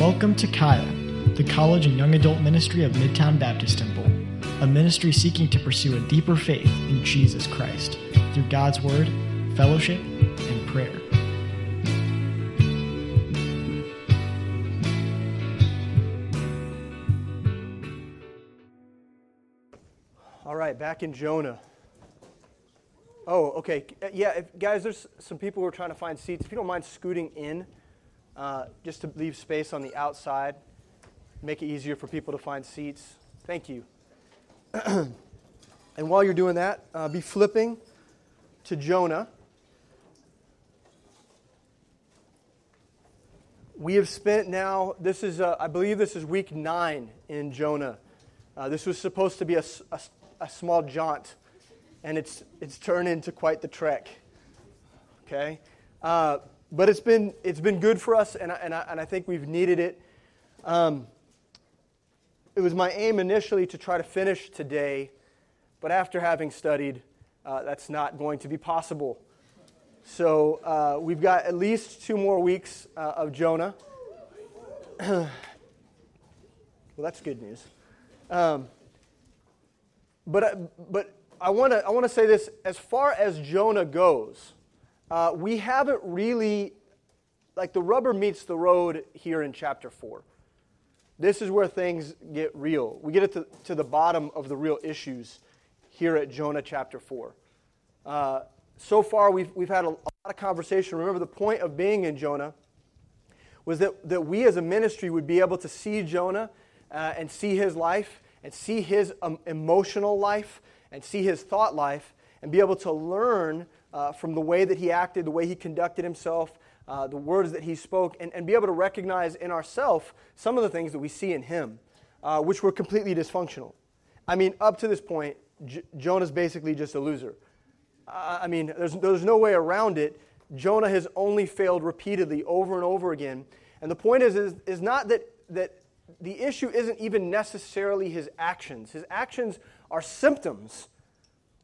Welcome to Kaya, the college and young adult ministry of Midtown Baptist Temple, a ministry seeking to pursue a deeper faith in Jesus Christ through God's Word, fellowship, and prayer. All right, back in Jonah. Oh, okay. Yeah, if, guys, there's some people who are trying to find seats. If you don't mind scooting in, uh, just to leave space on the outside, make it easier for people to find seats. Thank you. and while you're doing that, uh, be flipping to Jonah. We have spent now, this is, uh, I believe this is week nine in Jonah. Uh, this was supposed to be a, a, a small jaunt, and it's, it's turned into quite the trek. Okay? But it's been, it's been good for us, and I, and I, and I think we've needed it. Um, it was my aim initially to try to finish today, but after having studied, uh, that's not going to be possible. So uh, we've got at least two more weeks uh, of Jonah. well, that's good news. Um, but, but I want to I wanna say this as far as Jonah goes, uh, we haven't really, like the rubber meets the road here in chapter 4. This is where things get real. We get to, to the bottom of the real issues here at Jonah chapter 4. Uh, so far, we've, we've had a, a lot of conversation. Remember, the point of being in Jonah was that, that we as a ministry would be able to see Jonah uh, and see his life and see his um, emotional life and see his thought life and be able to learn uh, from the way that he acted, the way he conducted himself, uh, the words that he spoke, and, and be able to recognize in ourselves some of the things that we see in him, uh, which were completely dysfunctional. I mean, up to this point, J- Jonah's basically just a loser. I mean, there's, there's no way around it. Jonah has only failed repeatedly over and over again. And the point is, is, is not that, that the issue isn't even necessarily his actions. His actions are symptoms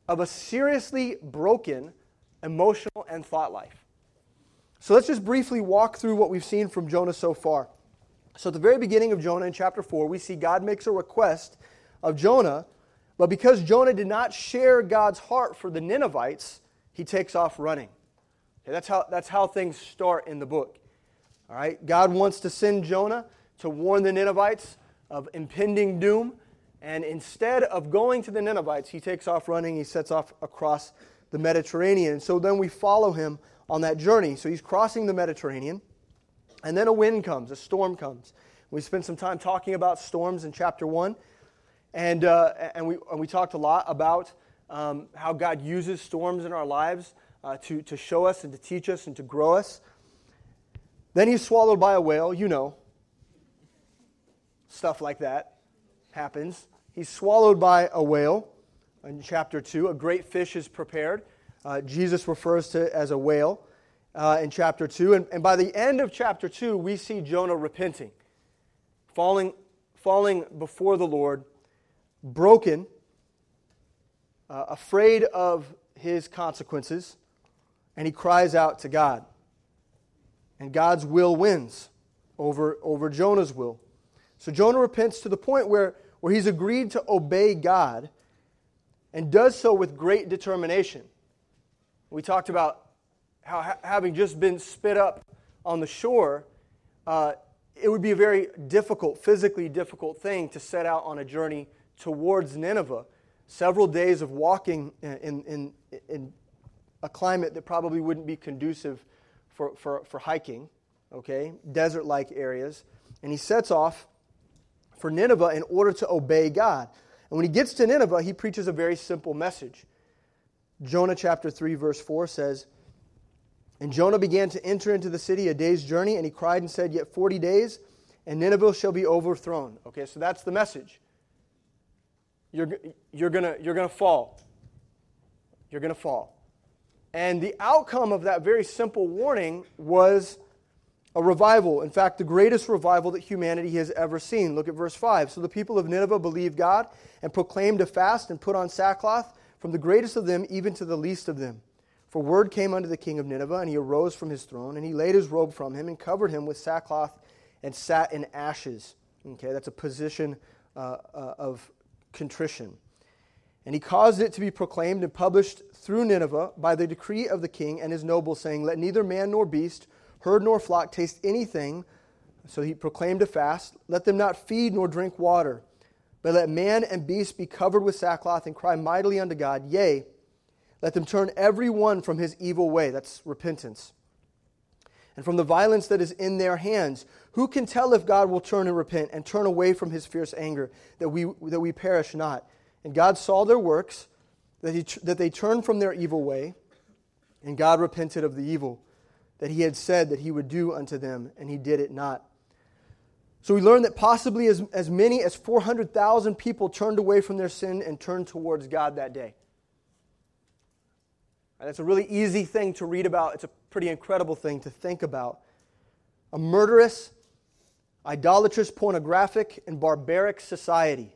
of a seriously broken emotional and thought life. So let's just briefly walk through what we've seen from Jonah so far. So at the very beginning of Jonah in chapter 4, we see God makes a request of Jonah but because Jonah did not share God's heart for the Ninevites, he takes off running. Okay, that's, how, that's how things start in the book. All right? God wants to send Jonah to warn the Ninevites of impending doom. And instead of going to the Ninevites, he takes off running. He sets off across the Mediterranean. So then we follow him on that journey. So he's crossing the Mediterranean. And then a wind comes, a storm comes. We spent some time talking about storms in chapter 1. And, uh, and, we, and we talked a lot about um, how God uses storms in our lives uh, to, to show us and to teach us and to grow us. Then he's swallowed by a whale, you know. Stuff like that happens. He's swallowed by a whale in chapter 2. A great fish is prepared. Uh, Jesus refers to it as a whale uh, in chapter 2. And, and by the end of chapter 2, we see Jonah repenting, falling, falling before the Lord broken, uh, afraid of his consequences, and he cries out to God. And God's will wins over, over Jonah's will. So Jonah repents to the point where, where he's agreed to obey God and does so with great determination. We talked about how, ha- having just been spit up on the shore, uh, it would be a very difficult, physically difficult thing to set out on a journey towards Nineveh, several days of walking in, in, in a climate that probably wouldn't be conducive for, for, for hiking, okay, desert like areas. And he sets off for Nineveh in order to obey God. And when he gets to Nineveh, he preaches a very simple message. Jonah chapter 3, verse 4 says, And Jonah began to enter into the city a day's journey, and he cried and said, Yet 40 days, and Nineveh shall be overthrown. Okay, so that's the message you're, you're going you're to fall. You're going to fall. And the outcome of that very simple warning was a revival. In fact, the greatest revival that humanity has ever seen. Look at verse 5. So the people of Nineveh believed God and proclaimed a fast and put on sackcloth, from the greatest of them even to the least of them. For word came unto the king of Nineveh, and he arose from his throne, and he laid his robe from him, and covered him with sackcloth and sat in ashes. Okay, that's a position uh, uh, of contrition. And he caused it to be proclaimed and published through Nineveh by the decree of the king and his nobles, saying, Let neither man nor beast, herd nor flock taste anything. So he proclaimed a fast. Let them not feed nor drink water, but let man and beast be covered with sackcloth and cry mightily unto God. Yea, let them turn every one from his evil way. That's repentance. And from the violence that is in their hands. Who can tell if God will turn and repent and turn away from his fierce anger, that we, that we perish not? And God saw their works, that, he, that they turned from their evil way, and God repented of the evil that he had said that he would do unto them, and he did it not. So we learn that possibly as, as many as 400,000 people turned away from their sin and turned towards God that day. And That's a really easy thing to read about. It's a pretty incredible thing to think about. A murderous, idolatrous, pornographic, and barbaric society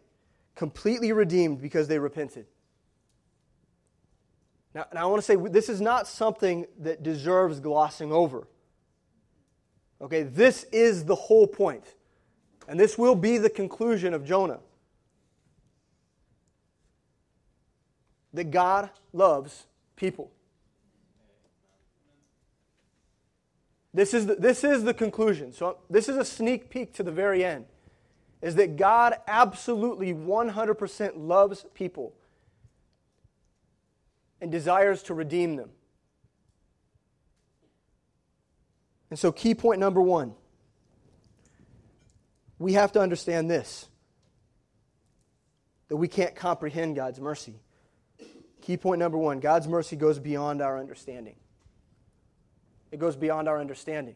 completely redeemed because they repented. Now, and I want to say this is not something that deserves glossing over. Okay, this is the whole point. And this will be the conclusion of Jonah. That God loves people. This is the, this is the conclusion. So, this is a sneak peek to the very end is that God absolutely 100% loves people and desires to redeem them. And so, key point number one we have to understand this that we can't comprehend God's mercy. Key point number one God's mercy goes beyond our understanding. It goes beyond our understanding.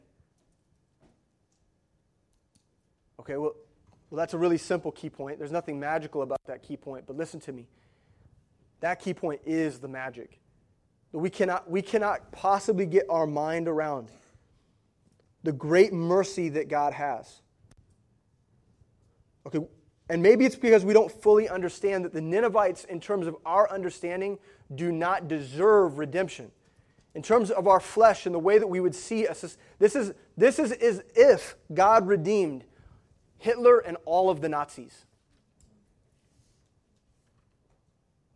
Okay, well, well, that's a really simple key point. There's nothing magical about that key point, but listen to me. That key point is the magic. that We cannot, we cannot possibly get our mind around the great mercy that God has. Okay, and maybe it's because we don't fully understand that the Ninevites, in terms of our understanding, do not deserve redemption. In terms of our flesh and the way that we would see us, this is, this is as if God redeemed Hitler and all of the Nazis.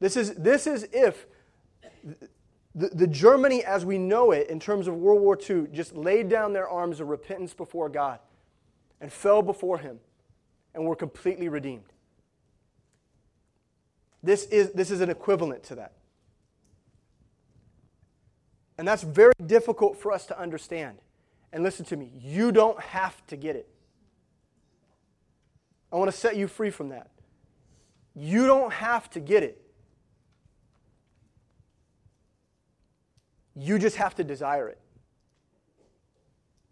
This is, this is if the, the Germany as we know it in terms of World War II just laid down their arms of repentance before God and fell before Him and were completely redeemed. This is, this is an equivalent to that. And that's very difficult for us to understand. And listen to me, you don't have to get it. I want to set you free from that. You don't have to get it. You just have to desire it.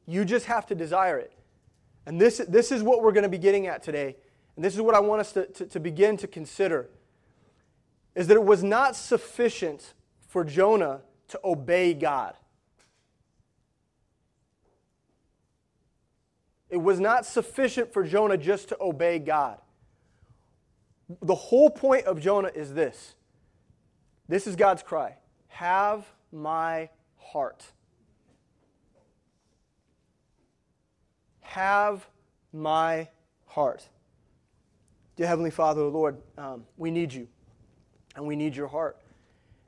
You just have to desire it. And this, this is what we're going to be getting at today. And this is what I want us to, to, to begin to consider is that it was not sufficient for Jonah to obey God. It was not sufficient for Jonah just to obey God. The whole point of Jonah is this this is God's cry Have my heart. Have my heart. Dear Heavenly Father, Lord, um, we need you and we need your heart.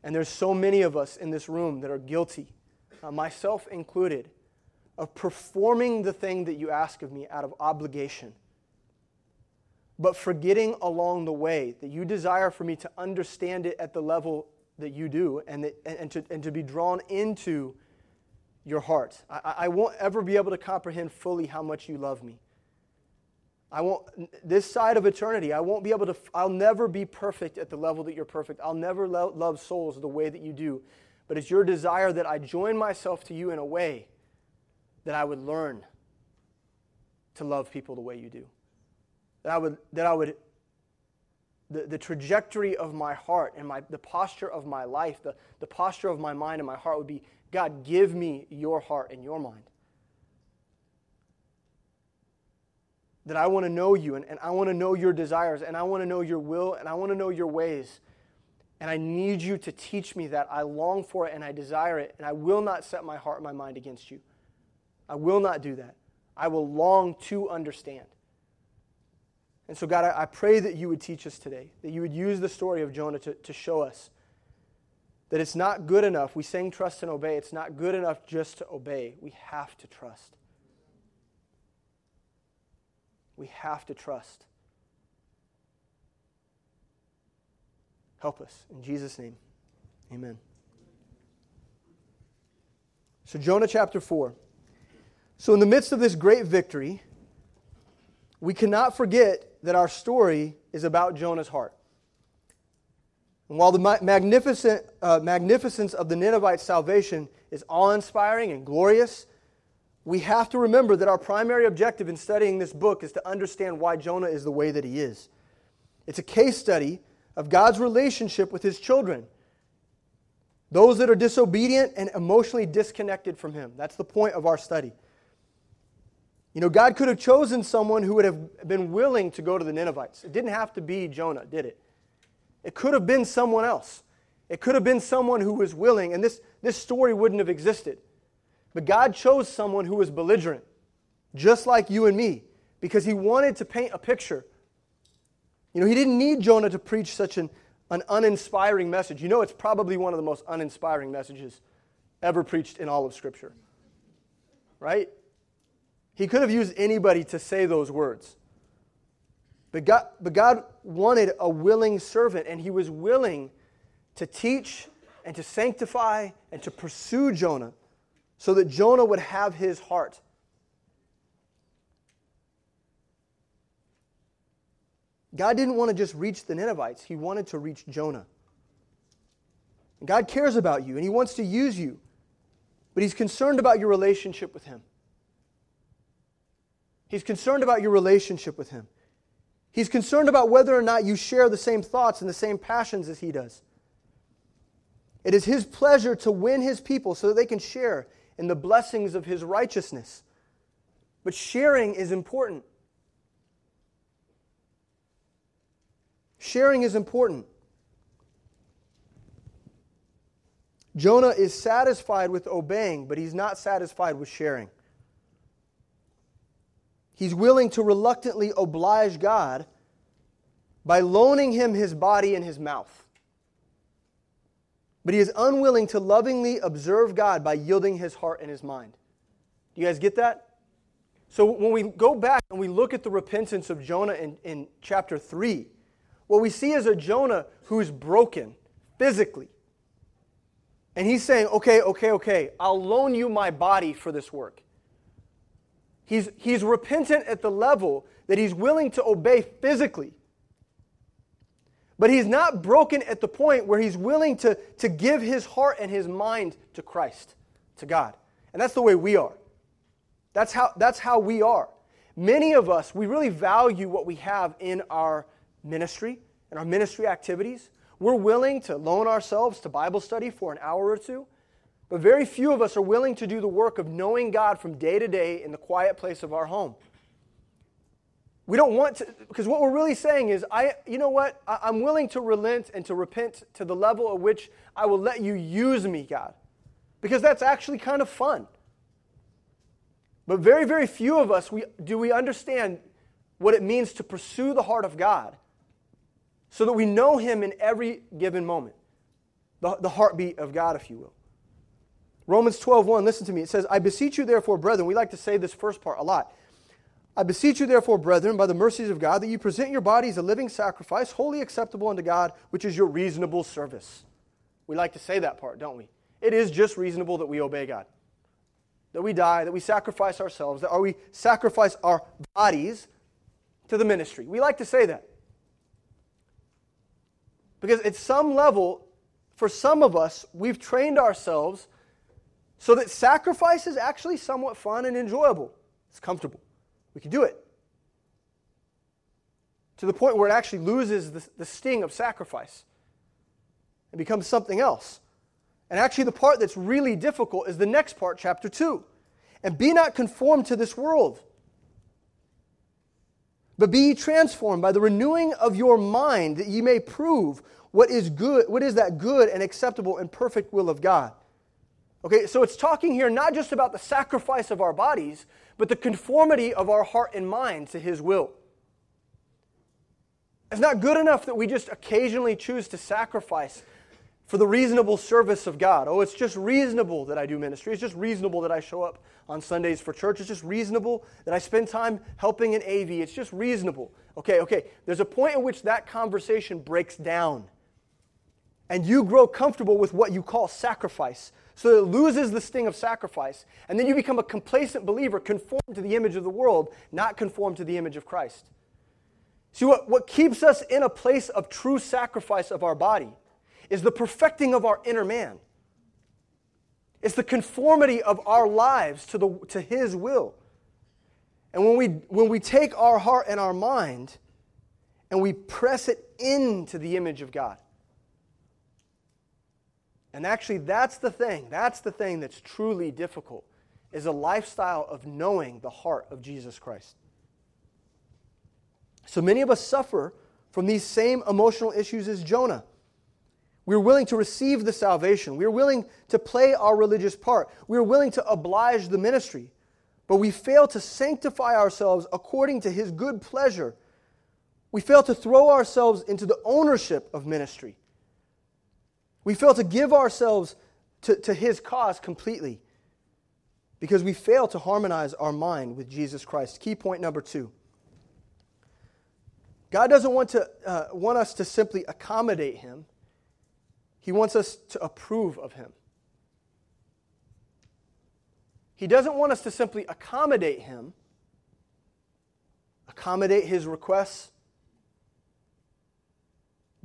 And there's so many of us in this room that are guilty, uh, myself included, of performing the thing that you ask of me out of obligation, but forgetting along the way that you desire for me to understand it at the level that you do and, that, and, to, and to be drawn into your heart. I, I won't ever be able to comprehend fully how much you love me. I won't, this side of eternity, I won't be able to, I'll never be perfect at the level that you're perfect. I'll never lo- love souls the way that you do. But it's your desire that I join myself to you in a way that I would learn to love people the way you do. That I would, that I would the, the trajectory of my heart and my, the posture of my life, the, the posture of my mind and my heart would be God, give me your heart and your mind. That I want to know you and, and I want to know your desires and I want to know your will and I want to know your ways. And I need you to teach me that. I long for it and I desire it, and I will not set my heart and my mind against you. I will not do that. I will long to understand. And so, God, I, I pray that you would teach us today, that you would use the story of Jonah to, to show us that it's not good enough. We sing trust and obey. It's not good enough just to obey. We have to trust. We have to trust. Help us. In Jesus' name, amen. So, Jonah chapter 4. So, in the midst of this great victory, we cannot forget that our story is about Jonah's heart. And while the magnificent, uh, magnificence of the Ninevites' salvation is awe inspiring and glorious, we have to remember that our primary objective in studying this book is to understand why Jonah is the way that he is. It's a case study of God's relationship with his children, those that are disobedient and emotionally disconnected from him. That's the point of our study. You know, God could have chosen someone who would have been willing to go to the Ninevites. It didn't have to be Jonah, did it? It could have been someone else. It could have been someone who was willing, and this, this story wouldn't have existed. But God chose someone who was belligerent, just like you and me, because He wanted to paint a picture. You know, He didn't need Jonah to preach such an, an uninspiring message. You know, it's probably one of the most uninspiring messages ever preached in all of Scripture. Right? He could have used anybody to say those words. But God, but God wanted a willing servant, and he was willing to teach and to sanctify and to pursue Jonah so that Jonah would have his heart. God didn't want to just reach the Ninevites, he wanted to reach Jonah. God cares about you and he wants to use you, but he's concerned about your relationship with him. He's concerned about your relationship with him. He's concerned about whether or not you share the same thoughts and the same passions as he does. It is his pleasure to win his people so that they can share in the blessings of his righteousness. But sharing is important. Sharing is important. Jonah is satisfied with obeying, but he's not satisfied with sharing. He's willing to reluctantly oblige God by loaning him his body and his mouth. But he is unwilling to lovingly observe God by yielding his heart and his mind. Do you guys get that? So when we go back and we look at the repentance of Jonah in, in chapter 3, what we see is a Jonah who's broken physically. And he's saying, okay, okay, okay, I'll loan you my body for this work. He's, he's repentant at the level that he's willing to obey physically. But he's not broken at the point where he's willing to, to give his heart and his mind to Christ, to God. And that's the way we are. That's how, that's how we are. Many of us, we really value what we have in our ministry and our ministry activities. We're willing to loan ourselves to Bible study for an hour or two. But very few of us are willing to do the work of knowing God from day to day in the quiet place of our home. We don't want to, because what we're really saying is, I, you know what? I, am willing to relent and to repent to the level at which I will let you use me, God. Because that's actually kind of fun. But very, very few of us we, do we understand what it means to pursue the heart of God so that we know Him in every given moment. The, the heartbeat of God, if you will. Romans 12:1, listen to me. It says, I beseech you, therefore, brethren. We like to say this first part a lot. I beseech you, therefore, brethren, by the mercies of God, that you present your bodies a living sacrifice, holy acceptable unto God, which is your reasonable service. We like to say that part, don't we? It is just reasonable that we obey God. That we die, that we sacrifice ourselves, that we sacrifice our bodies to the ministry. We like to say that. Because at some level, for some of us, we've trained ourselves so that sacrifice is actually somewhat fun and enjoyable. It's comfortable. We can do it. To the point where it actually loses the, the sting of sacrifice and becomes something else. And actually, the part that's really difficult is the next part, chapter 2. And be not conformed to this world, but be ye transformed by the renewing of your mind, that ye may prove what is good, what is that good and acceptable and perfect will of God. Okay, so it's talking here not just about the sacrifice of our bodies, but the conformity of our heart and mind to His will. It's not good enough that we just occasionally choose to sacrifice for the reasonable service of God. Oh, it's just reasonable that I do ministry. It's just reasonable that I show up on Sundays for church. It's just reasonable that I spend time helping in AV. It's just reasonable. Okay, okay. There's a point at which that conversation breaks down. And you grow comfortable with what you call sacrifice. So it loses the sting of sacrifice. And then you become a complacent believer, conformed to the image of the world, not conformed to the image of Christ. See, what, what keeps us in a place of true sacrifice of our body is the perfecting of our inner man. It's the conformity of our lives to, the, to His will. And when we, when we take our heart and our mind and we press it into the image of God, and actually, that's the thing, that's the thing that's truly difficult, is a lifestyle of knowing the heart of Jesus Christ. So many of us suffer from these same emotional issues as Jonah. We're willing to receive the salvation. We're willing to play our religious part. We're willing to oblige the ministry. But we fail to sanctify ourselves according to his good pleasure. We fail to throw ourselves into the ownership of ministry. We fail to give ourselves to, to his cause completely because we fail to harmonize our mind with Jesus Christ. Key point number two God doesn't want, to, uh, want us to simply accommodate him, he wants us to approve of him. He doesn't want us to simply accommodate him, accommodate his requests,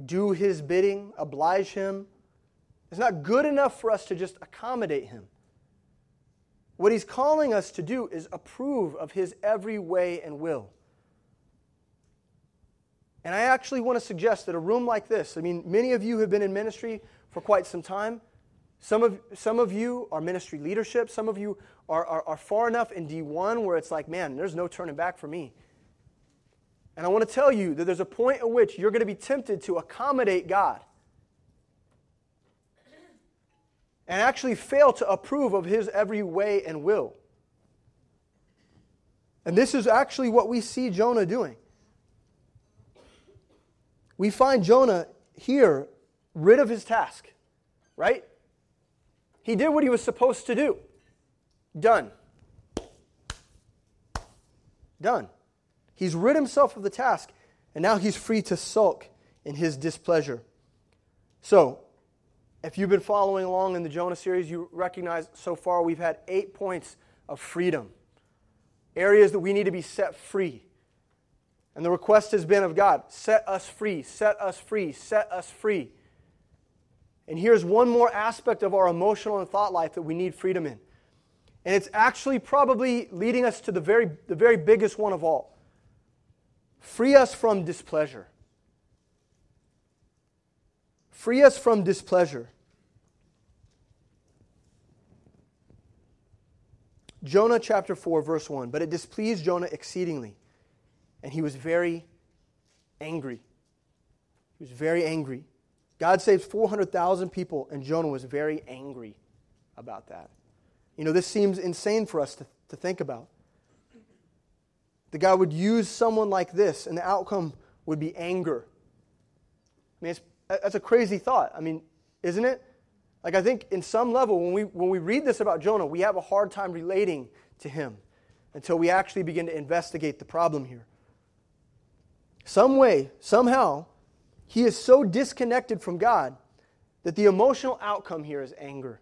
do his bidding, oblige him. It's not good enough for us to just accommodate him. What he's calling us to do is approve of his every way and will. And I actually want to suggest that a room like this, I mean, many of you have been in ministry for quite some time. Some of, some of you are ministry leadership. Some of you are, are, are far enough in D1 where it's like, man, there's no turning back for me. And I want to tell you that there's a point at which you're going to be tempted to accommodate God and actually fail to approve of His every way and will. And this is actually what we see Jonah doing we find Jonah here rid of his task, right? He did what he was supposed to do. Done. Done. He's rid himself of the task, and now he's free to sulk in his displeasure. So, if you've been following along in the Jonah series, you recognize so far we've had eight points of freedom, areas that we need to be set free. And the request has been of God set us free, set us free, set us free. And here's one more aspect of our emotional and thought life that we need freedom in. And it's actually probably leading us to the very, the very biggest one of all free us from displeasure. Free us from displeasure. Jonah chapter 4, verse 1. But it displeased Jonah exceedingly and he was very angry. He was very angry. God saves 400,000 people, and Jonah was very angry about that. You know, this seems insane for us to, to think about. That God would use someone like this, and the outcome would be anger. I mean, that's a crazy thought. I mean, isn't it? Like, I think in some level, when we, when we read this about Jonah, we have a hard time relating to him until we actually begin to investigate the problem here some way, somehow, he is so disconnected from God that the emotional outcome here is anger.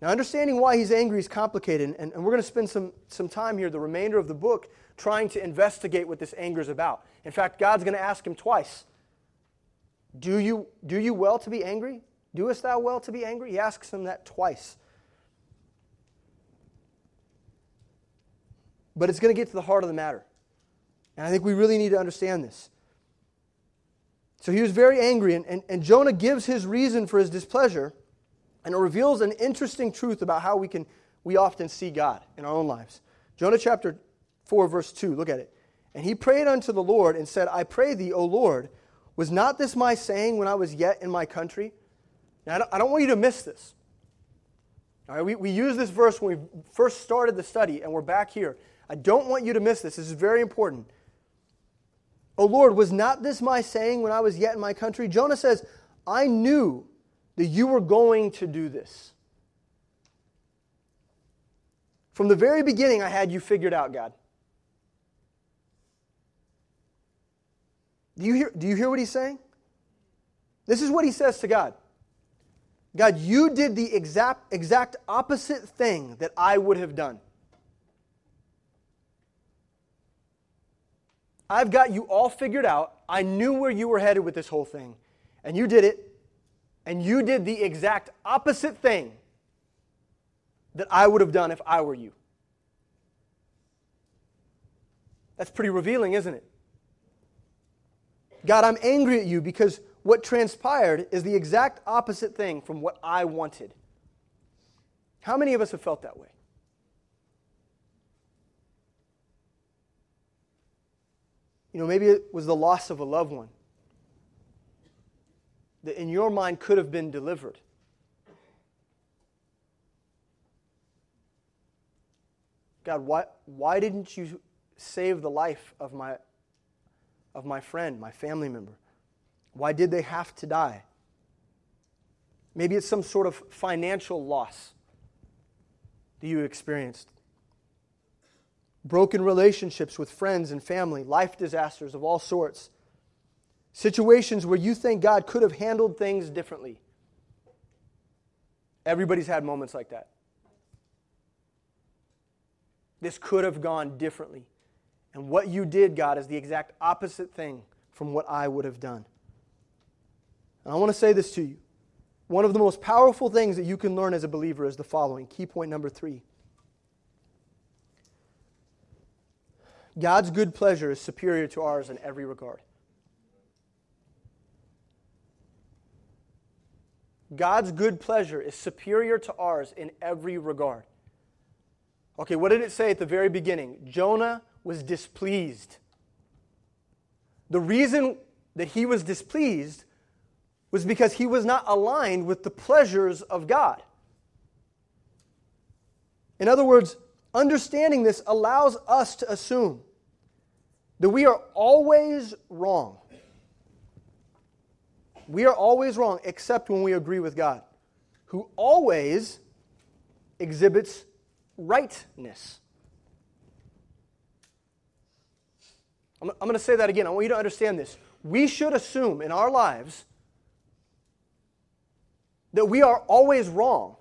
Now, understanding why he's angry is complicated, and, and we're going to spend some, some time here, the remainder of the book, trying to investigate what this anger is about. In fact, God's going to ask him twice Do you, do you well to be angry? Doest thou well to be angry? He asks him that twice. But it's going to get to the heart of the matter. And I think we really need to understand this. So he was very angry, and, and, and Jonah gives his reason for his displeasure, and it reveals an interesting truth about how we can we often see God in our own lives. Jonah chapter 4, verse 2, look at it. And he prayed unto the Lord and said, I pray thee, O Lord, was not this my saying when I was yet in my country? Now, I don't, want you to miss this. All right, we, we used this verse when we first started the study, and we're back here. I don't want you to miss this. This is very important. O Lord, was not this my saying when I was yet in my country? Jonah says, I knew that you were going to do this. From the very beginning, I had you figured out, God. Do you hear, do you hear what he's saying? This is what he says to God God, you did the exact, exact opposite thing that I would have done. I've got you all figured out. I knew where you were headed with this whole thing. And you did it. And you did the exact opposite thing that I would have done if I were you. That's pretty revealing, isn't it? God, I'm angry at you because what transpired is the exact opposite thing from what I wanted. How many of us have felt that way? You know, maybe it was the loss of a loved one that in your mind could have been delivered. God, why, why didn't you save the life of my, of my friend, my family member? Why did they have to die? Maybe it's some sort of financial loss that you experienced. Broken relationships with friends and family, life disasters of all sorts. Situations where you think God could have handled things differently. Everybody's had moments like that. This could have gone differently. And what you did, God, is the exact opposite thing from what I would have done. And I want to say this to you. One of the most powerful things that you can learn as a believer is the following key point number three God's good pleasure is superior to ours in every regard. God's good pleasure is superior to ours in every regard. Okay, what did it say at the very beginning? Jonah was displeased. The reason that he was displeased was because he was not aligned with the pleasures of God. In other words, understanding this allows us to assume that we are always wrong. We are always wrong except when we agree with God, who always exhibits rightness. I'm, going to say that again. I want you to understand this. We should assume in our lives that we are always wrong.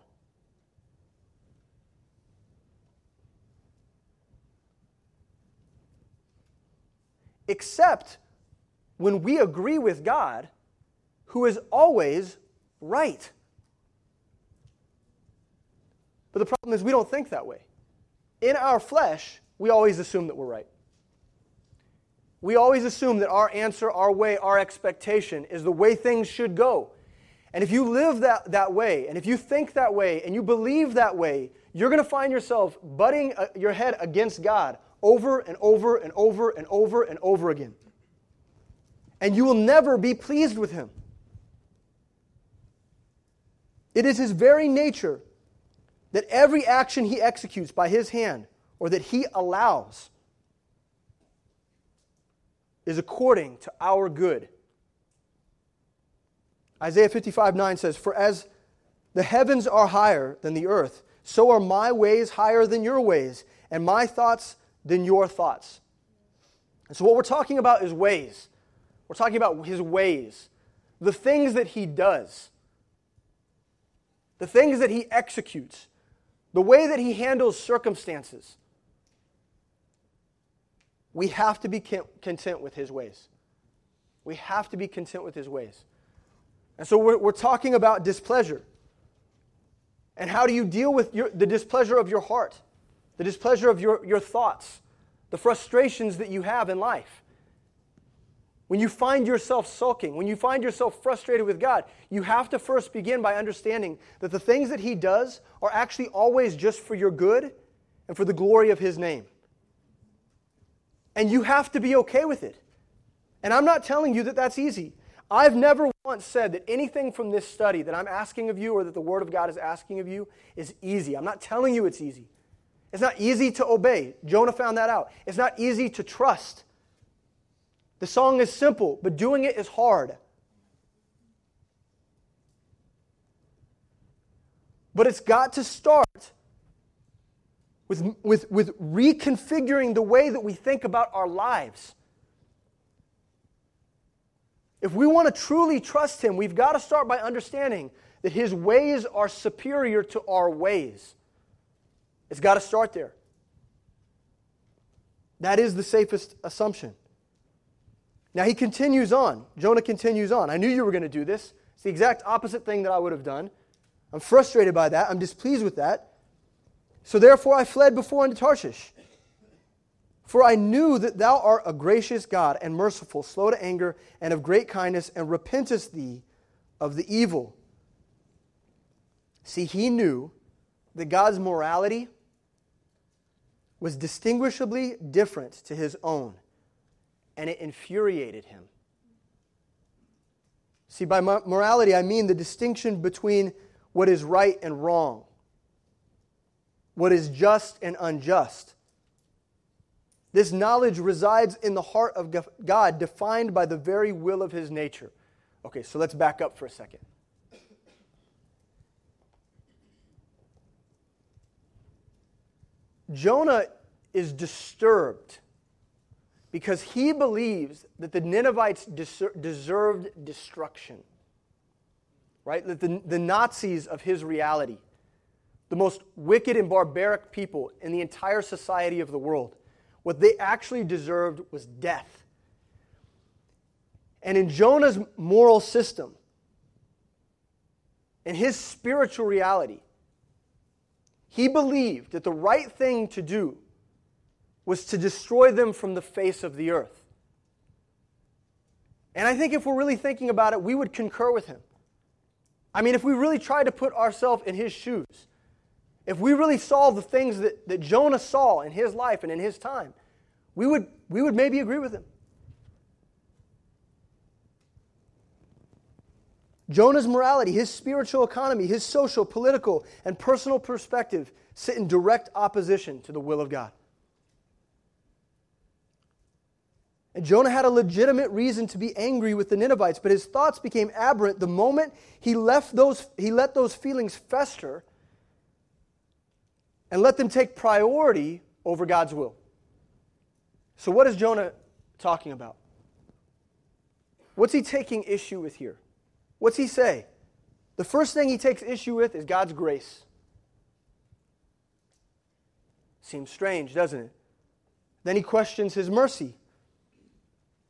Except when we agree with God, who is always right. But the problem is, we don't think that way. In our flesh, we always assume that we're right. We always assume that our answer, our way, our expectation is the way things should go. And if you live that, that way, and if you think that way, and you believe that way, you're going to find yourself butting uh, your head against God over and over and over and over and over again. And you will never be pleased with Him. It is His very nature that every action He executes by His hand or that He allows is according to our good Isaiah 55 9 says, For as the heavens are higher than the earth, so are my ways higher than your ways, and my thoughts than your thoughts. And so, what we're talking about is ways. We're talking about his ways, the things that he does, the things that he executes, the way that he handles circumstances. We have to be content with his ways. We have to be content with his ways. And so we're, we're talking about displeasure. And how do you deal with your, the displeasure of your heart, the displeasure of your, your thoughts, the frustrations that you have in life? When you find yourself sulking, when you find yourself frustrated with God, you have to first begin by understanding that the things that He does are actually always just for your good and for the glory of His name. And you have to be okay with it. And I'm not telling you that that's easy. I've never once said that anything from this study that I'm asking of you or that the Word of God is asking of you is easy. I'm not telling you it's easy. It's not easy to obey. Jonah found that out. It's not easy to trust. The song is simple, but doing it is hard. But it's got to start with, with, with reconfiguring the way that we think about our lives. If we want to truly trust Him, we've got to start by understanding that His ways are superior to our ways. It's got to start there. That is the safest assumption. Now he continues on. Jonah continues on. I knew you were going to do this. It's the exact opposite thing that I would have done. I'm frustrated by that. I'm displeased with that. So therefore I fled before unto Tarshish. For I knew that thou art a gracious God and merciful, slow to anger, and of great kindness, and repentest thee of the evil. See, he knew that God's morality was distinguishably different to his own, and it infuriated him. See, by morality, I mean the distinction between what is right and wrong, what is just and unjust this knowledge resides in the heart of God, defined by the very will of his nature. Okay, so let's back up for a second. Jonah is disturbed because he believes that the Ninevites deserved destruction. Right? That the, the Nazis of his reality, the most wicked and barbaric people in the entire society of the world, what they actually deserved was death. And in Jonah's moral system, in his spiritual reality, he believed that the right thing to do was to destroy them from the face of the earth. And I think if we're really thinking about it, we would concur with him. I mean, if we really tried to put ourselves in his shoes, if we really saw the things that, that Jonah saw in his life and in his time, we would, we would maybe agree with him. Jonah's morality, his spiritual economy, his social, political, and personal perspective sit in direct opposition to the will of God. And Jonah had a legitimate reason to be angry with the Ninevites, but his thoughts became aberrant the moment he, left those, he let those feelings fester and let them take priority over God's will. So, what is Jonah talking about? What's he taking issue with here? What's he say? The first thing he takes issue with is God's grace. Seems strange, doesn't it? Then he questions his mercy.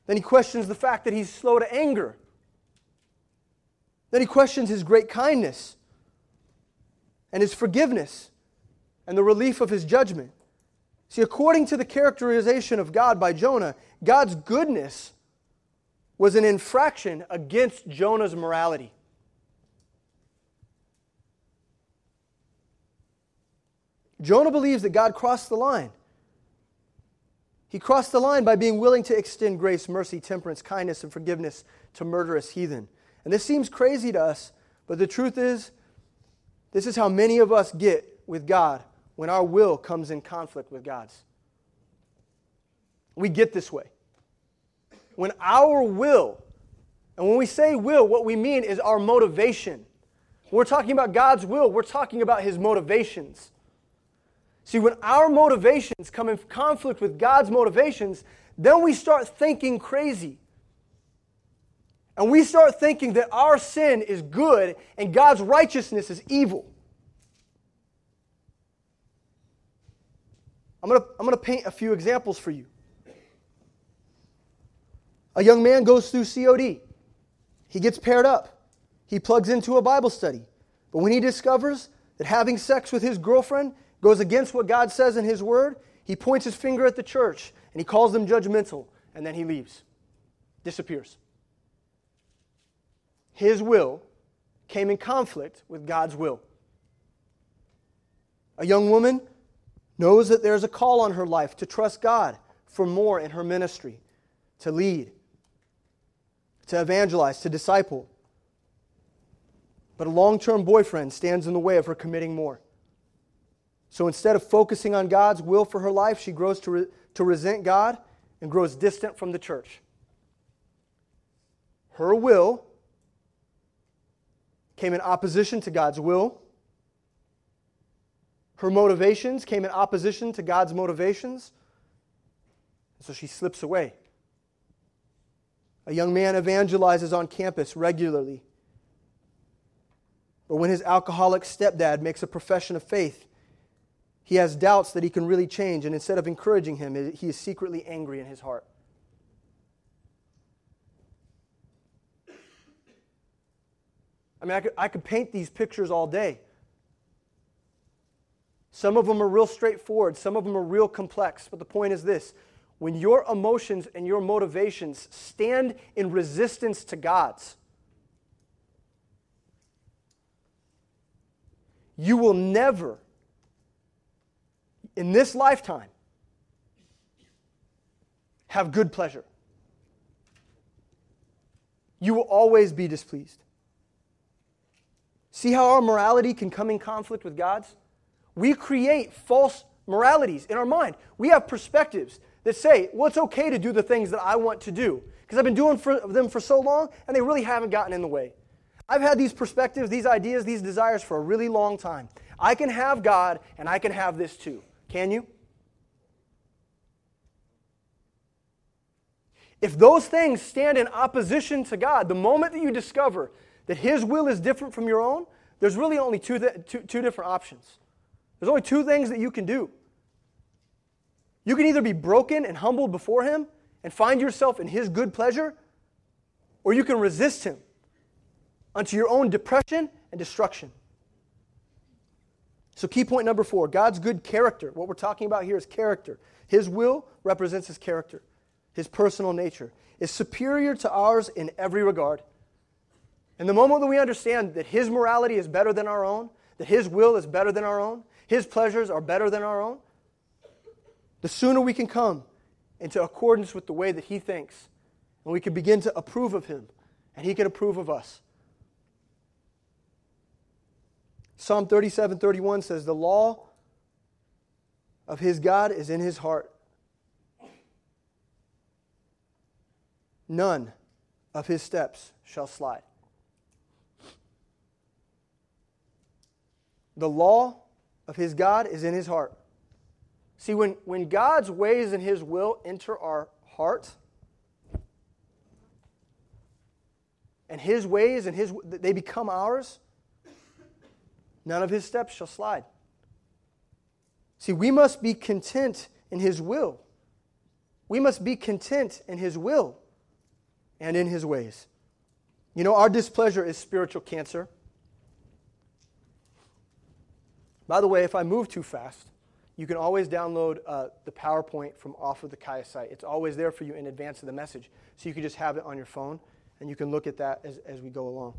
Then he questions the fact that he's slow to anger. Then he questions his great kindness and his forgiveness and the relief of his judgment. See, according to the characterization of God by Jonah, God's goodness was an infraction against Jonah's morality. Jonah believes that God crossed the line. He crossed the line by being willing to extend grace, mercy, temperance, kindness, and forgiveness to murderous heathen. And this seems crazy to us, but the truth is, this is how many of us get with God when our will comes in conflict with God's. We get this way. When our will, and when we say will, what we mean is our motivation. When we're talking about God's will, we're talking about His motivations. See, when our motivations come in conflict with God's motivations, then we start thinking crazy. And we start thinking that our sin is good and God's righteousness is evil. I'm going to I'm going to paint a few examples for you. A young man goes through COD. He gets paired up. He plugs into a Bible study. But when he discovers that having sex with his girlfriend goes against what God says in His Word, he points his finger at the church and he calls them judgmental, and then he leaves, disappears. His will came in conflict with God's will. A young woman knows that there's a call on her life to trust God for more in her ministry, to lead, to evangelize, to disciple. But a long term boyfriend stands in the way of her committing more. So instead of focusing on God's will for her life, she grows to, re- to resent God and grows distant from the church. Her will came in opposition to God's will. Her motivations came in opposition to God's motivations. So she slips away. A young man evangelizes on campus regularly. But when his alcoholic stepdad makes a profession of faith, he has doubts that he can really change, and instead of encouraging him, he is secretly angry in his heart. I mean, I could, I could paint these pictures all day. Some of them are real straightforward, some of them are real complex, but the point is this when your emotions and your motivations stand in resistance to God's, you will never, in this lifetime, have good pleasure. You will always be displeased. See how our morality can come in conflict with God's? We create false moralities in our mind. We have perspectives that say, well, it's okay to do the things that I want to do because I've been doing for them for so long and they really haven't gotten in the way. I've had these perspectives, these ideas, these desires for a really long time. I can have God and I can have this too. Can you? If those things stand in opposition to God, the moment that you discover that His will is different from your own, there's really only two, th- two, two different options. There's only two things that you can do. You can either be broken and humbled before Him and find yourself in His good pleasure, or you can resist Him unto your own depression and destruction. So, key point number four God's good character. What we're talking about here is character. His will represents His character, His personal nature, is superior to ours in every regard. And the moment that we understand that His morality is better than our own, that His will is better than our own, His pleasures are better than our own, the sooner we can come into accordance with the way that He thinks, and we can begin to approve of Him, and He can approve of us. Psalm 37 31 says, The law of his God is in his heart. None of his steps shall slide. The law of his God is in his heart. See, when, when God's ways and his will enter our heart, and his ways and his they become ours, none of his steps shall slide. See, we must be content in his will. We must be content in his will and in his ways. You know, our displeasure is spiritual cancer. By the way, if I move too fast, you can always download uh, the PowerPoint from off of the Kaya site. It's always there for you in advance of the message. So you can just have it on your phone and you can look at that as, as we go along.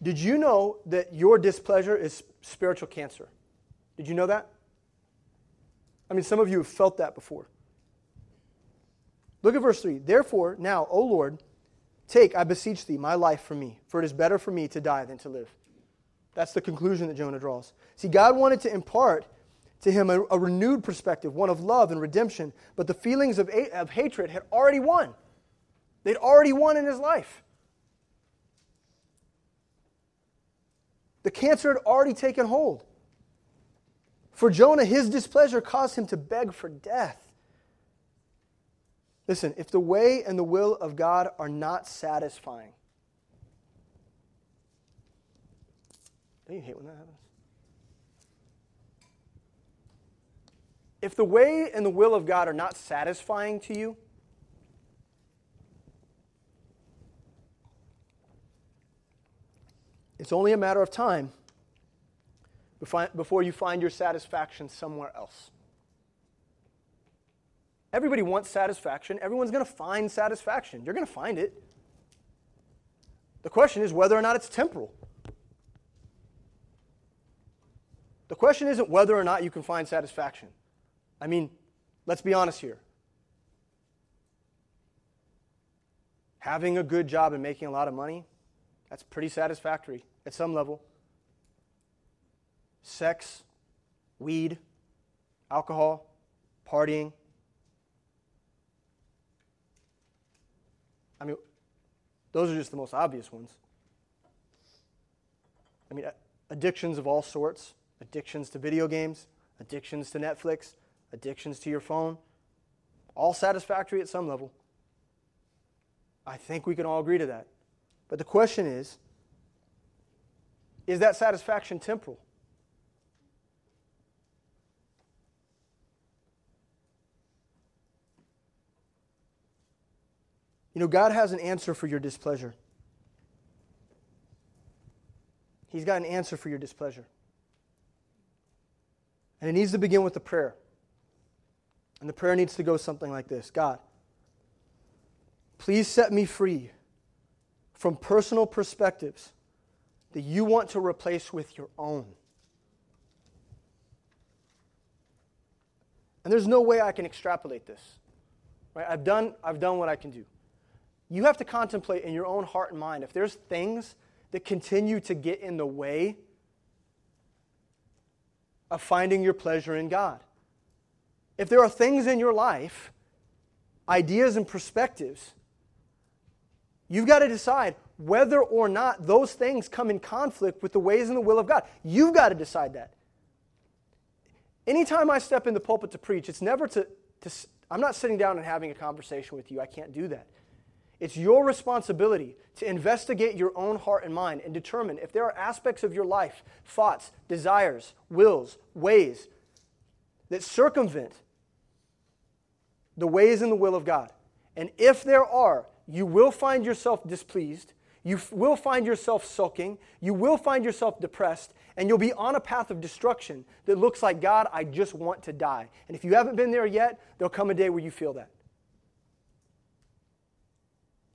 Did you know that your displeasure is spiritual cancer? Did you know that? I mean, some of you have felt that before. Look at verse 3. Therefore, now, O Lord, take, I beseech thee, my life from me, for it is better for me to die than to live. That's the conclusion that Jonah draws. See, God wanted to impart to him a, a renewed perspective, one of love and redemption, but the feelings of, of hatred had already won. They'd already won in his life. The cancer had already taken hold. For Jonah, his displeasure caused him to beg for death. Listen, if the way and the will of God are not satisfying, don't you hate when that happens? If the way and the will of God are not satisfying to you, It's only a matter of time before you find your satisfaction somewhere else. Everybody wants satisfaction. Everyone's going to find satisfaction. You're going to find it. The question is whether or not it's temporal. The question isn't whether or not you can find satisfaction. I mean, let's be honest here. having a good job and making a lot of money, that's pretty satisfactory at some level. Sex, weed, alcohol, partying. I mean, those are just the most obvious ones. I mean, addictions of all sorts addictions to video games, addictions to Netflix, addictions to your phone, all satisfactory at some level. I think we can all agree to that. But the question is is that satisfaction temporal? You know, God has an answer for your displeasure. He's got an answer for your displeasure. And it needs to begin with a prayer. And the prayer needs to go something like this God, please set me free from personal perspectives that you want to replace with your own. And there's no way I can extrapolate this. Right? I've done, I've done what I can do. You have to contemplate in your own heart and mind if there's things that continue to get in the way of finding your pleasure in God. If there are things in your life, ideas and perspectives, you've got to decide whether or not those things come in conflict with the ways and the will of God. You've got to decide that. Anytime I step in the pulpit to preach, it's never to, to I'm not sitting down and having a conversation with you. I can't do that. It's your responsibility to investigate your own heart and mind and determine if there are aspects of your life, thoughts, desires, wills, ways that circumvent the ways and the will of God. And if there are, you will find yourself displeased. You will find yourself sulking. You will find yourself depressed. And you'll be on a path of destruction that looks like, God, I just want to die. And if you haven't been there yet, there'll come a day where you feel that.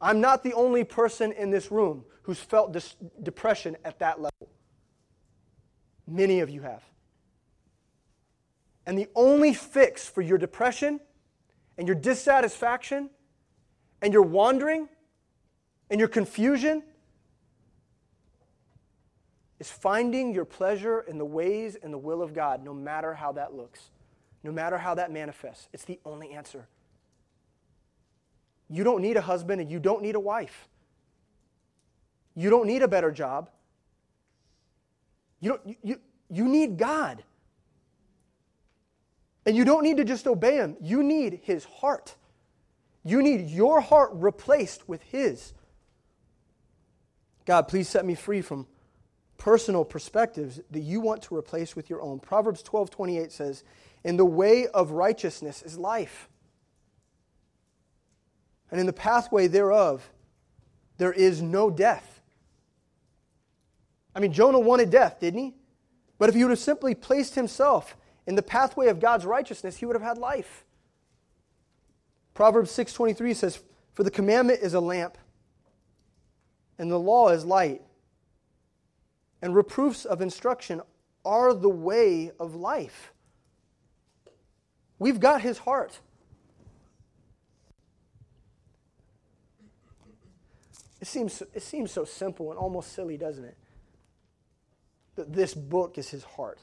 I'm not the only person in this room who's felt dis- depression at that level. Many of you have. And the only fix for your depression and your dissatisfaction and your wandering and your confusion is finding your pleasure in the ways and the will of God, no matter how that looks, no matter how that manifests. It's the only answer. You don't need a husband and you don't need a wife. You don't need a better job. You, don't, you, you need God. And you don't need to just obey Him, you need His heart. You need your heart replaced with His. God, please set me free from personal perspectives that you want to replace with your own. Proverbs 12 28 says, In the way of righteousness is life and in the pathway thereof there is no death. I mean, Jonah wanted death, didn't he? But if he would have simply placed himself in the pathway of God's righteousness, he would have had life. Proverbs 6:23 says, "For the commandment is a lamp, and the law is light, and reproofs of instruction are the way of life." We've got his heart. It seems, it seems so simple and almost silly, doesn't it? That this book is his heart.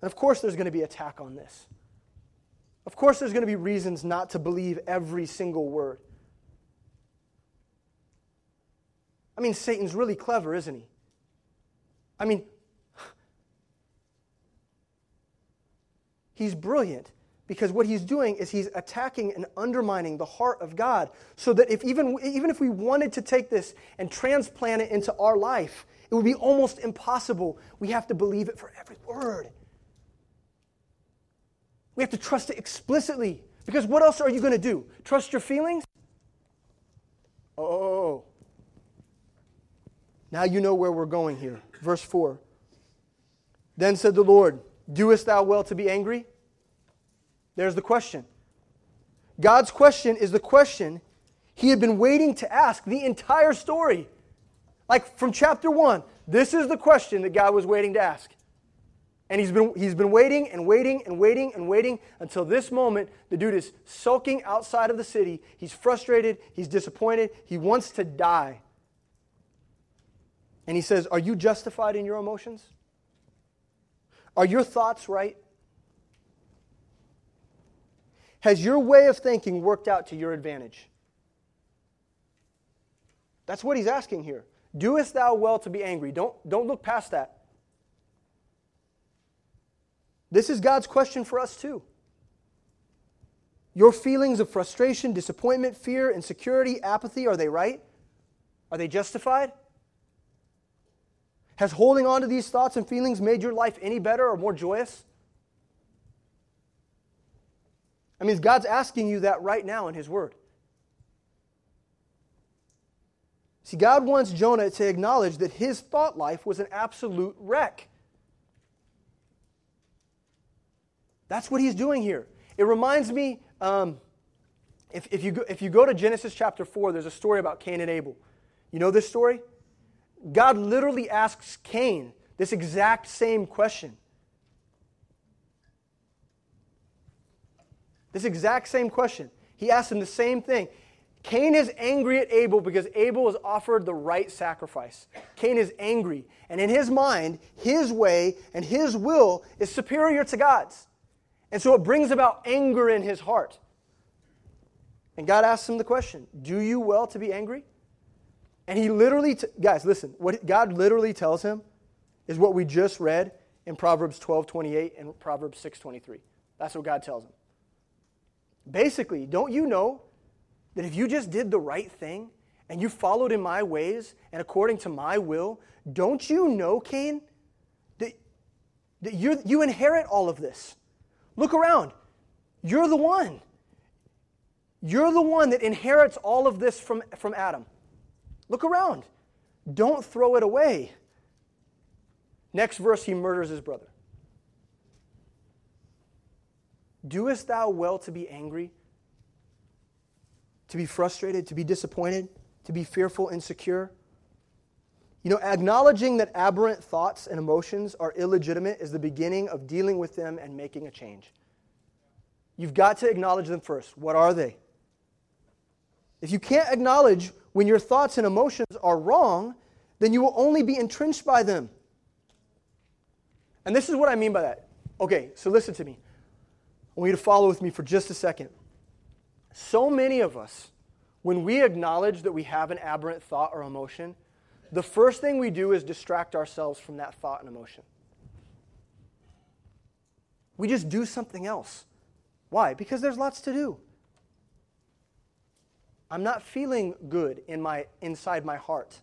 And of course, there's going to be attack on this. Of course, there's going to be reasons not to believe every single word. I mean, Satan's really clever, isn't he? I mean, he's brilliant because what he's doing is he's attacking and undermining the heart of God so that if even, even if we wanted to take this and transplant it into our life, it would be almost impossible. We have to believe it for every word. We have to trust it explicitly because what else are you going to do? Trust your feelings? Oh, oh, oh, oh. Now you know where we're going here. Verse 4. Then said the Lord, Doest thou well to be angry? There's the question. God's question is the question he had been waiting to ask the entire story. Like from chapter 1, this is the question that God was waiting to ask. And he's been, he's been waiting and waiting and waiting and waiting until this moment. The dude is sulking outside of the city. He's frustrated. He's disappointed. He wants to die. And he says, Are you justified in your emotions? Are your thoughts right? Has your way of thinking worked out to your advantage? That's what he's asking here. Doest thou well to be angry? Don't, don't look past that. This is God's question for us too. Your feelings of frustration, disappointment, fear, insecurity, apathy, are they right? Are they justified? Has holding on to these thoughts and feelings made your life any better or more joyous? I mean, God's asking you that right now in His Word. See, God wants Jonah to acknowledge that his thought life was an absolute wreck. That's what he's doing here. It reminds me, um, if, if, you go, if you go to Genesis chapter 4, there's a story about Cain and Abel. You know this story? God literally asks Cain this exact same question. This exact same question. He asks him the same thing. Cain is angry at Abel because Abel has offered the right sacrifice. Cain is angry. And in his mind, his way and his will is superior to God's. And so it brings about anger in his heart. And God asks him the question Do you well to be angry? And he literally, t- guys, listen, what God literally tells him is what we just read in Proverbs 12 28 and Proverbs 6 23. That's what God tells him. Basically, don't you know that if you just did the right thing and you followed in my ways and according to my will, don't you know, Cain, that, that you you inherit all of this? Look around. You're the one. You're the one that inherits all of this from, from Adam. Look around. Don't throw it away. Next verse, he murders his brother. Doest thou well to be angry, to be frustrated, to be disappointed, to be fearful, insecure? You know, acknowledging that aberrant thoughts and emotions are illegitimate is the beginning of dealing with them and making a change. You've got to acknowledge them first. What are they? If you can't acknowledge when your thoughts and emotions are wrong, then you will only be entrenched by them. And this is what I mean by that. Okay, so listen to me. Want you to follow with me for just a second. So many of us, when we acknowledge that we have an aberrant thought or emotion, the first thing we do is distract ourselves from that thought and emotion. We just do something else. Why? Because there's lots to do. I'm not feeling good in my, inside my heart.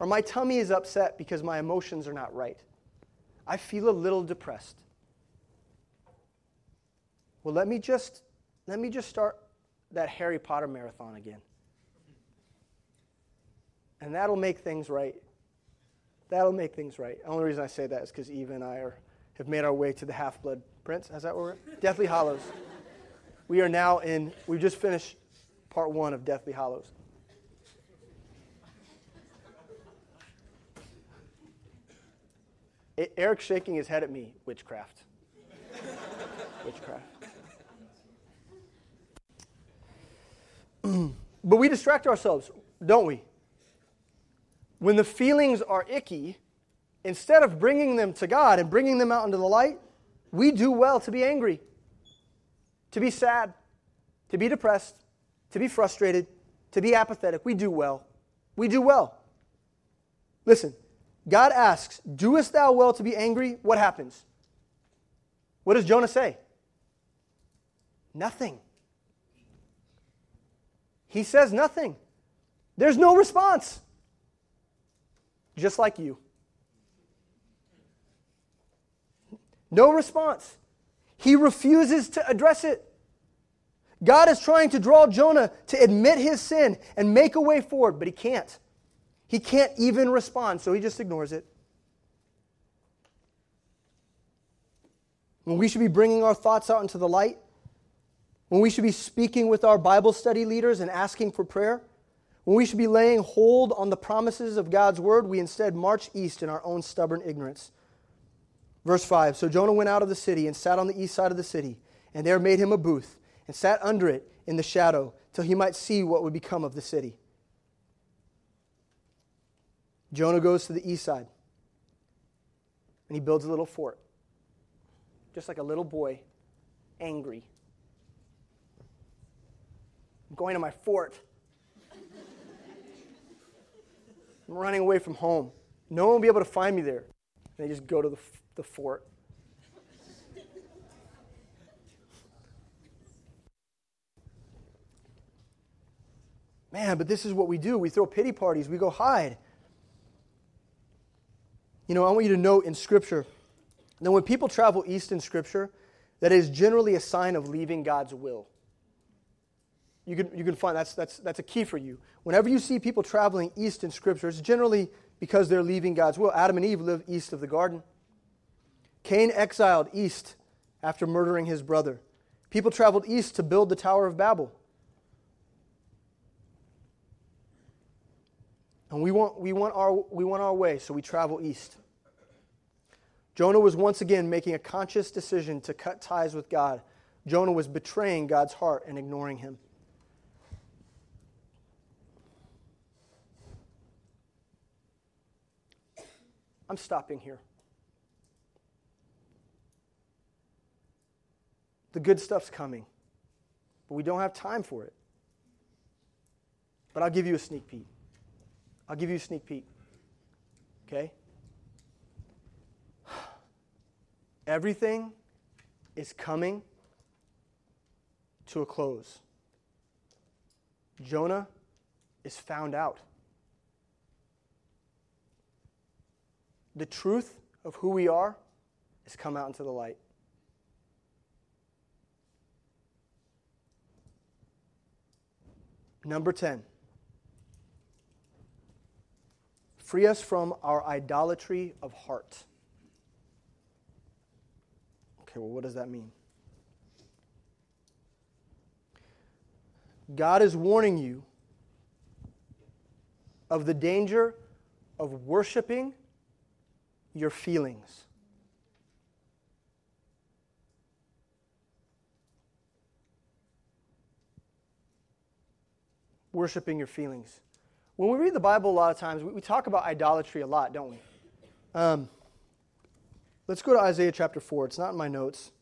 Or my tummy is upset because my emotions are not right. I feel a little depressed. Well, let me just let me just start that Harry Potter marathon again. And that'll make things right. That'll make things right. The only reason I say that is because Eva and I are, have made our way to the Half Blood Prince. Is that where we're? Deathly Hallows. We are now in, we've just finished part one of Deathly Hallows. Eric shaking his head at me, witchcraft. witchcraft. but we distract ourselves, don't we? when the feelings are icky, instead of bringing them to God and bringing them out into the light, we do well to be angry, to be sad, to be depressed, to be frustrated, to be apathetic. We do well. We do well. Listen, God asks, Doest thou well to be angry? What happens? What does Jonah say? Nothing. He says nothing. There's no response just like you. No response. He refuses to address it. God is trying to draw Jonah to admit his sin and make a way forward, but he can't. He can't even respond, so he just ignores it. When we should be bringing our thoughts out into the light, when we should be speaking with our Bible study leaders and asking for prayer, when we should be laying hold on the promises of God's word, we instead march east in our own stubborn ignorance. Verse 5 So Jonah went out of the city and sat on the east side of the city, and there made him a booth, and sat under it in the shadow, till he might see what would become of the city. Jonah goes to the east side, and he builds a little fort, just like a little boy, angry. I'm going to my fort. I'm running away from home. No one will be able to find me there. And they just go to the, the fort. Man, but this is what we do. We throw pity parties, we go hide. You know, I want you to note in Scripture that when people travel east in Scripture, that is generally a sign of leaving God's will. You can, you can find that's, that's, that's a key for you. Whenever you see people traveling east in Scripture, it's generally because they're leaving God's will. Adam and Eve lived east of the garden. Cain exiled east after murdering his brother. People traveled east to build the Tower of Babel. And we want, we want, our, we want our way, so we travel east. Jonah was once again making a conscious decision to cut ties with God. Jonah was betraying God's heart and ignoring him. I'm stopping here. The good stuff's coming, but we don't have time for it. But I'll give you a sneak peek. I'll give you a sneak peek. Okay? Everything is coming to a close. Jonah is found out. The truth of who we are has come out into the light. Number 10. Free us from our idolatry of heart. Okay, well, what does that mean? God is warning you of the danger of worshiping your feelings. Worshipping your feelings. When we read the Bible, a lot of times we, talk about idolatry a lot, don't we? Um, let's go to Isaiah chapter 4. It's not in my notes,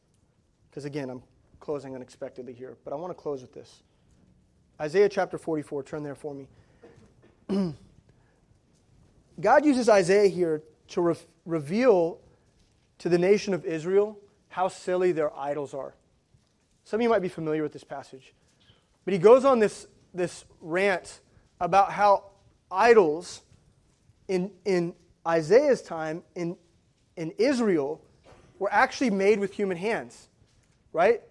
because again, I'm closing unexpectedly here, but I want to close with this. Isaiah chapter 44, turn there for me. God uses Isaiah here to re- reveal to the nation of Israel how silly their idols are. Some of you might be familiar with this passage. But he goes on this, this rant about how idols in, in Isaiah's time in, in Israel were actually made with human hands, right?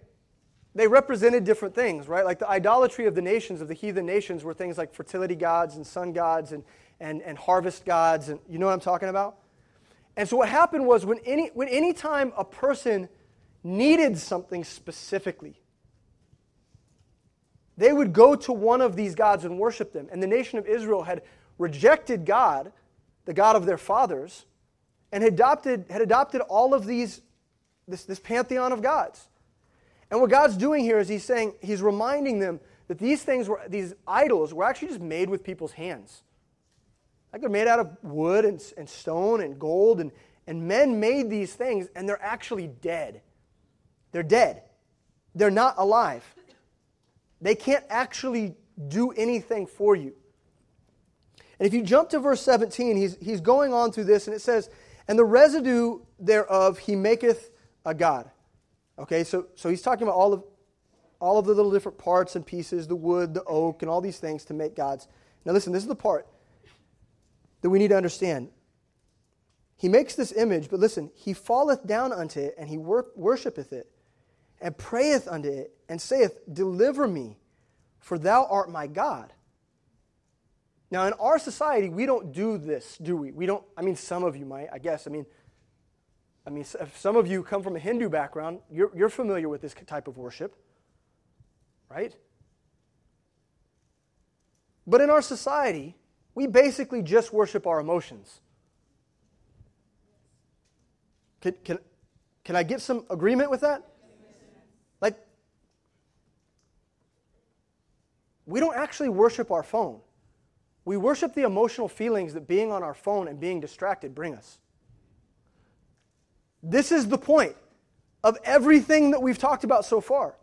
They represented different things, right? Like the idolatry of the nations, of the heathen nations, were things like fertility gods and sun gods and, and, and harvest gods. And you know what I'm talking about? And so what happened was when any, when any time a person needed something specifically, they would go to one of these gods and worship them. And the nation of Israel had rejected God, the God of their fathers, and had adopted, had adopted all of these, this, this pantheon of gods. And what God's doing here is he's saying, he's reminding them that these things were, these idols were actually just made with people's hands. Like they're made out of wood and, and stone and gold, and, and men made these things, and they're actually dead. They're dead. They're not alive. They can't actually do anything for you. And if you jump to verse 17, he's, he's going on through this, and it says, And the residue thereof he maketh a God. Okay, so, so he's talking about all of, all of the little different parts and pieces, the wood, the oak, and all these things to make gods. Now listen, this is the part that we need to understand. He makes this image, but listen, he falleth down unto it, and he wor- worshipeth it, and prayeth unto it, and saith, Deliver me, for thou art my God. Now, in our society, we don't do this, do we? We don't, I mean, some of you might, I guess. I mean, I mean, if some of you come from a Hindu background, you're, you're familiar with this type of worship, right? But in our society, we basically just worship our emotions. Can, can, can I get some agreement with that? Like, we don't actually worship our phone. We worship the emotional feelings that being on our phone and being distracted bring us. This is the point of everything that we've talked about so far.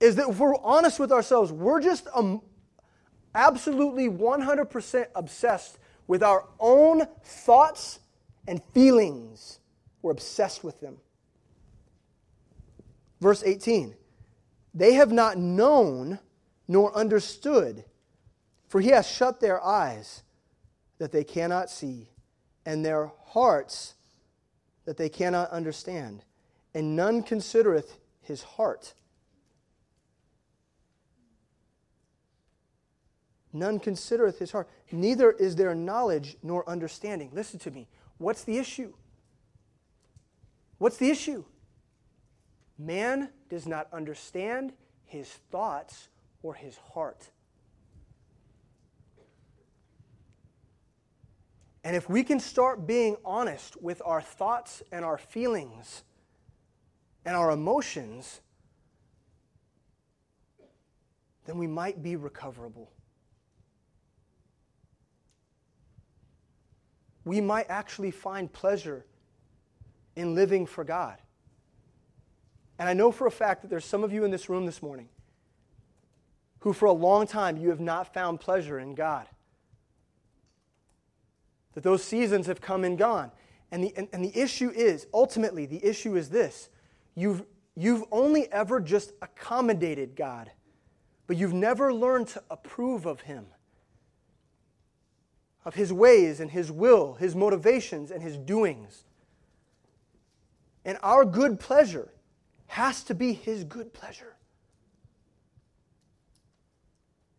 Is that if we're honest with ourselves, we're just um, absolutely 100% obsessed with our own thoughts and feelings. We're obsessed with them. Verse 18 They have not known nor understood, for he has shut their eyes that they cannot see, and their hearts that they cannot understand. And none considereth his heart. None considereth his heart. Neither is there knowledge nor understanding. Listen to me. What's the issue? What's the issue? Man does not understand his thoughts or his heart. And if we can start being honest with our thoughts and our feelings and our emotions, then we might be recoverable. We might actually find pleasure in living for God. And I know for a fact that there's some of you in this room this morning who, for a long time, you have not found pleasure in God. That those seasons have come and gone. And the, and, and the issue is, ultimately, the issue is this you've, you've only ever just accommodated God, but you've never learned to approve of Him of his ways and his will, his motivations and his doings. And our good pleasure has to be his good pleasure.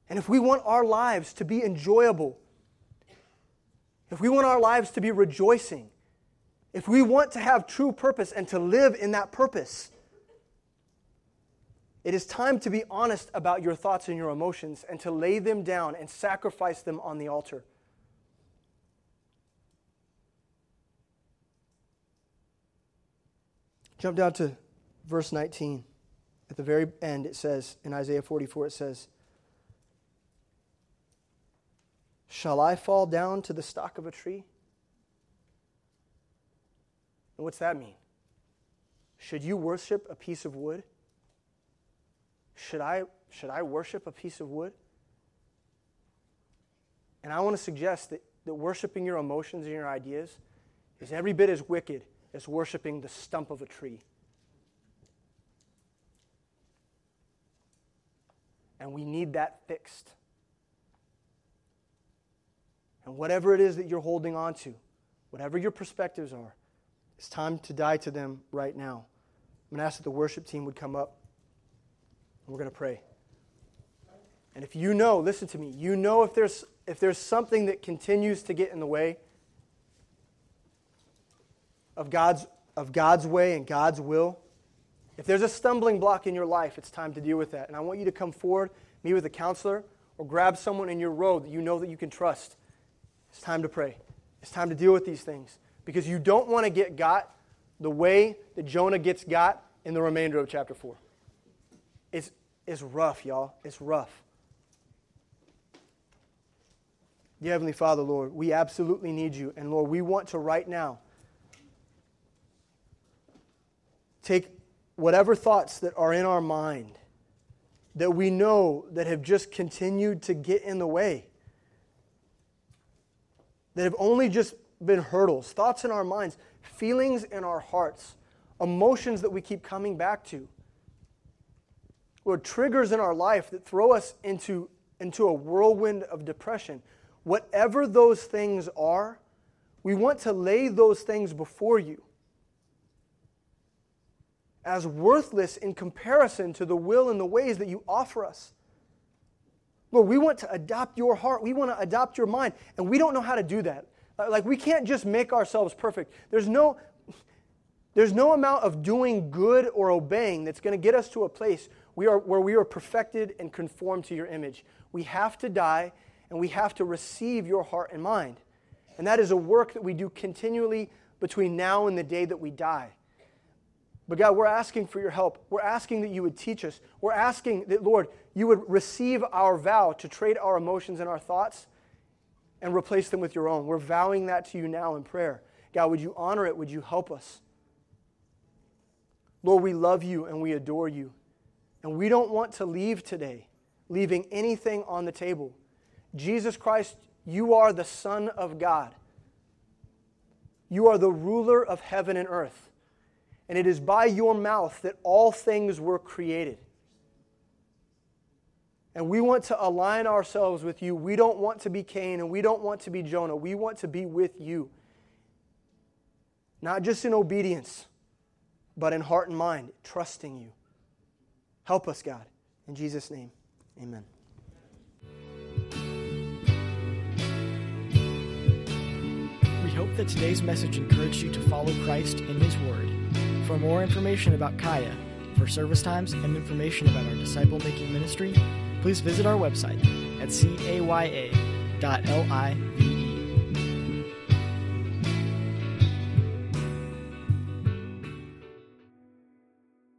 And if we want our lives to be enjoyable, if we want our lives to be rejoicing, if we want to have true purpose and to live in that purpose, it is time to be honest about your thoughts and your emotions and to lay them down and sacrifice them on the altar. Jump down to verse 19. At the very end, it says, in Isaiah 44, it says, Shall I fall down to the stock of a tree? And what's that mean? Should you worship a piece of wood? Should I, should I worship a piece of wood? And I want to suggest that, that worshiping your emotions and your ideas is every bit as wicked as worshiping the stump of a tree. And we need that fixed. And whatever it is that you're holding on to, whatever your perspectives are, it's time to die to them right now. I'm going to ask that the worship team would come up. And we're going to pray. And if you know, listen to me, you know if there's, if there's something that continues to get in the way, of God's, of God's way and God's will, if there's a stumbling block in your life, it's time to deal with that. And I want you to come forward, meet with a counselor, or grab someone in your road that you know that you can trust. It's time to pray. It's time to deal with these things because you don't want to get got the way that Jonah gets got in the remainder of chapter 4. It's, it's rough, y'all. It's rough. Dear Heavenly Father, Lord, we absolutely need you. And Lord, we want to right now take whatever thoughts that are in our mind that we know that have just continued to get in the way, that have only just been hurdles, thoughts in our minds, feelings in our hearts, emotions that we keep coming back to, or triggers in our life that throw us into, into a whirlwind of depression. Whatever those things are, we want to lay those things before you as worthless in comparison to the will and the ways that you offer us. Lord, we want to adopt your heart. We want to adopt your mind. And we don't know how to do that. Uh, like, we can't just make ourselves perfect. There's no, there's no amount of doing good or obeying that's going to get us to a place we are, where we are perfected and conformed to your image. We have to die and we have to receive your heart and mind. And that is a work that we do continually between now and the day that we die. But God, we're asking for your help. We're asking that you would teach us. We're asking that, Lord, you would receive our vow to trade our emotions and our thoughts and replace them with your own. We're vowing that to you now in prayer. God, would you honor it? Would you help us? Lord, we love you and we adore you. And we don't want to leave today leaving anything on the table. Jesus Christ, you are the Son of God. You are the ruler of heaven and earth. And it is by your mouth that all things were created. And we want to align ourselves with you. We don't want to be Cain and we don't want to be Jonah. We want to be with you. Not just in obedience, but in heart and mind, trusting you. Help us, God. In Jesus' name, amen. We hope that today's message encouraged you to follow Christ in His Word. For more information about Kaya, for service times, and information about our disciple making ministry, please visit our website at caya.live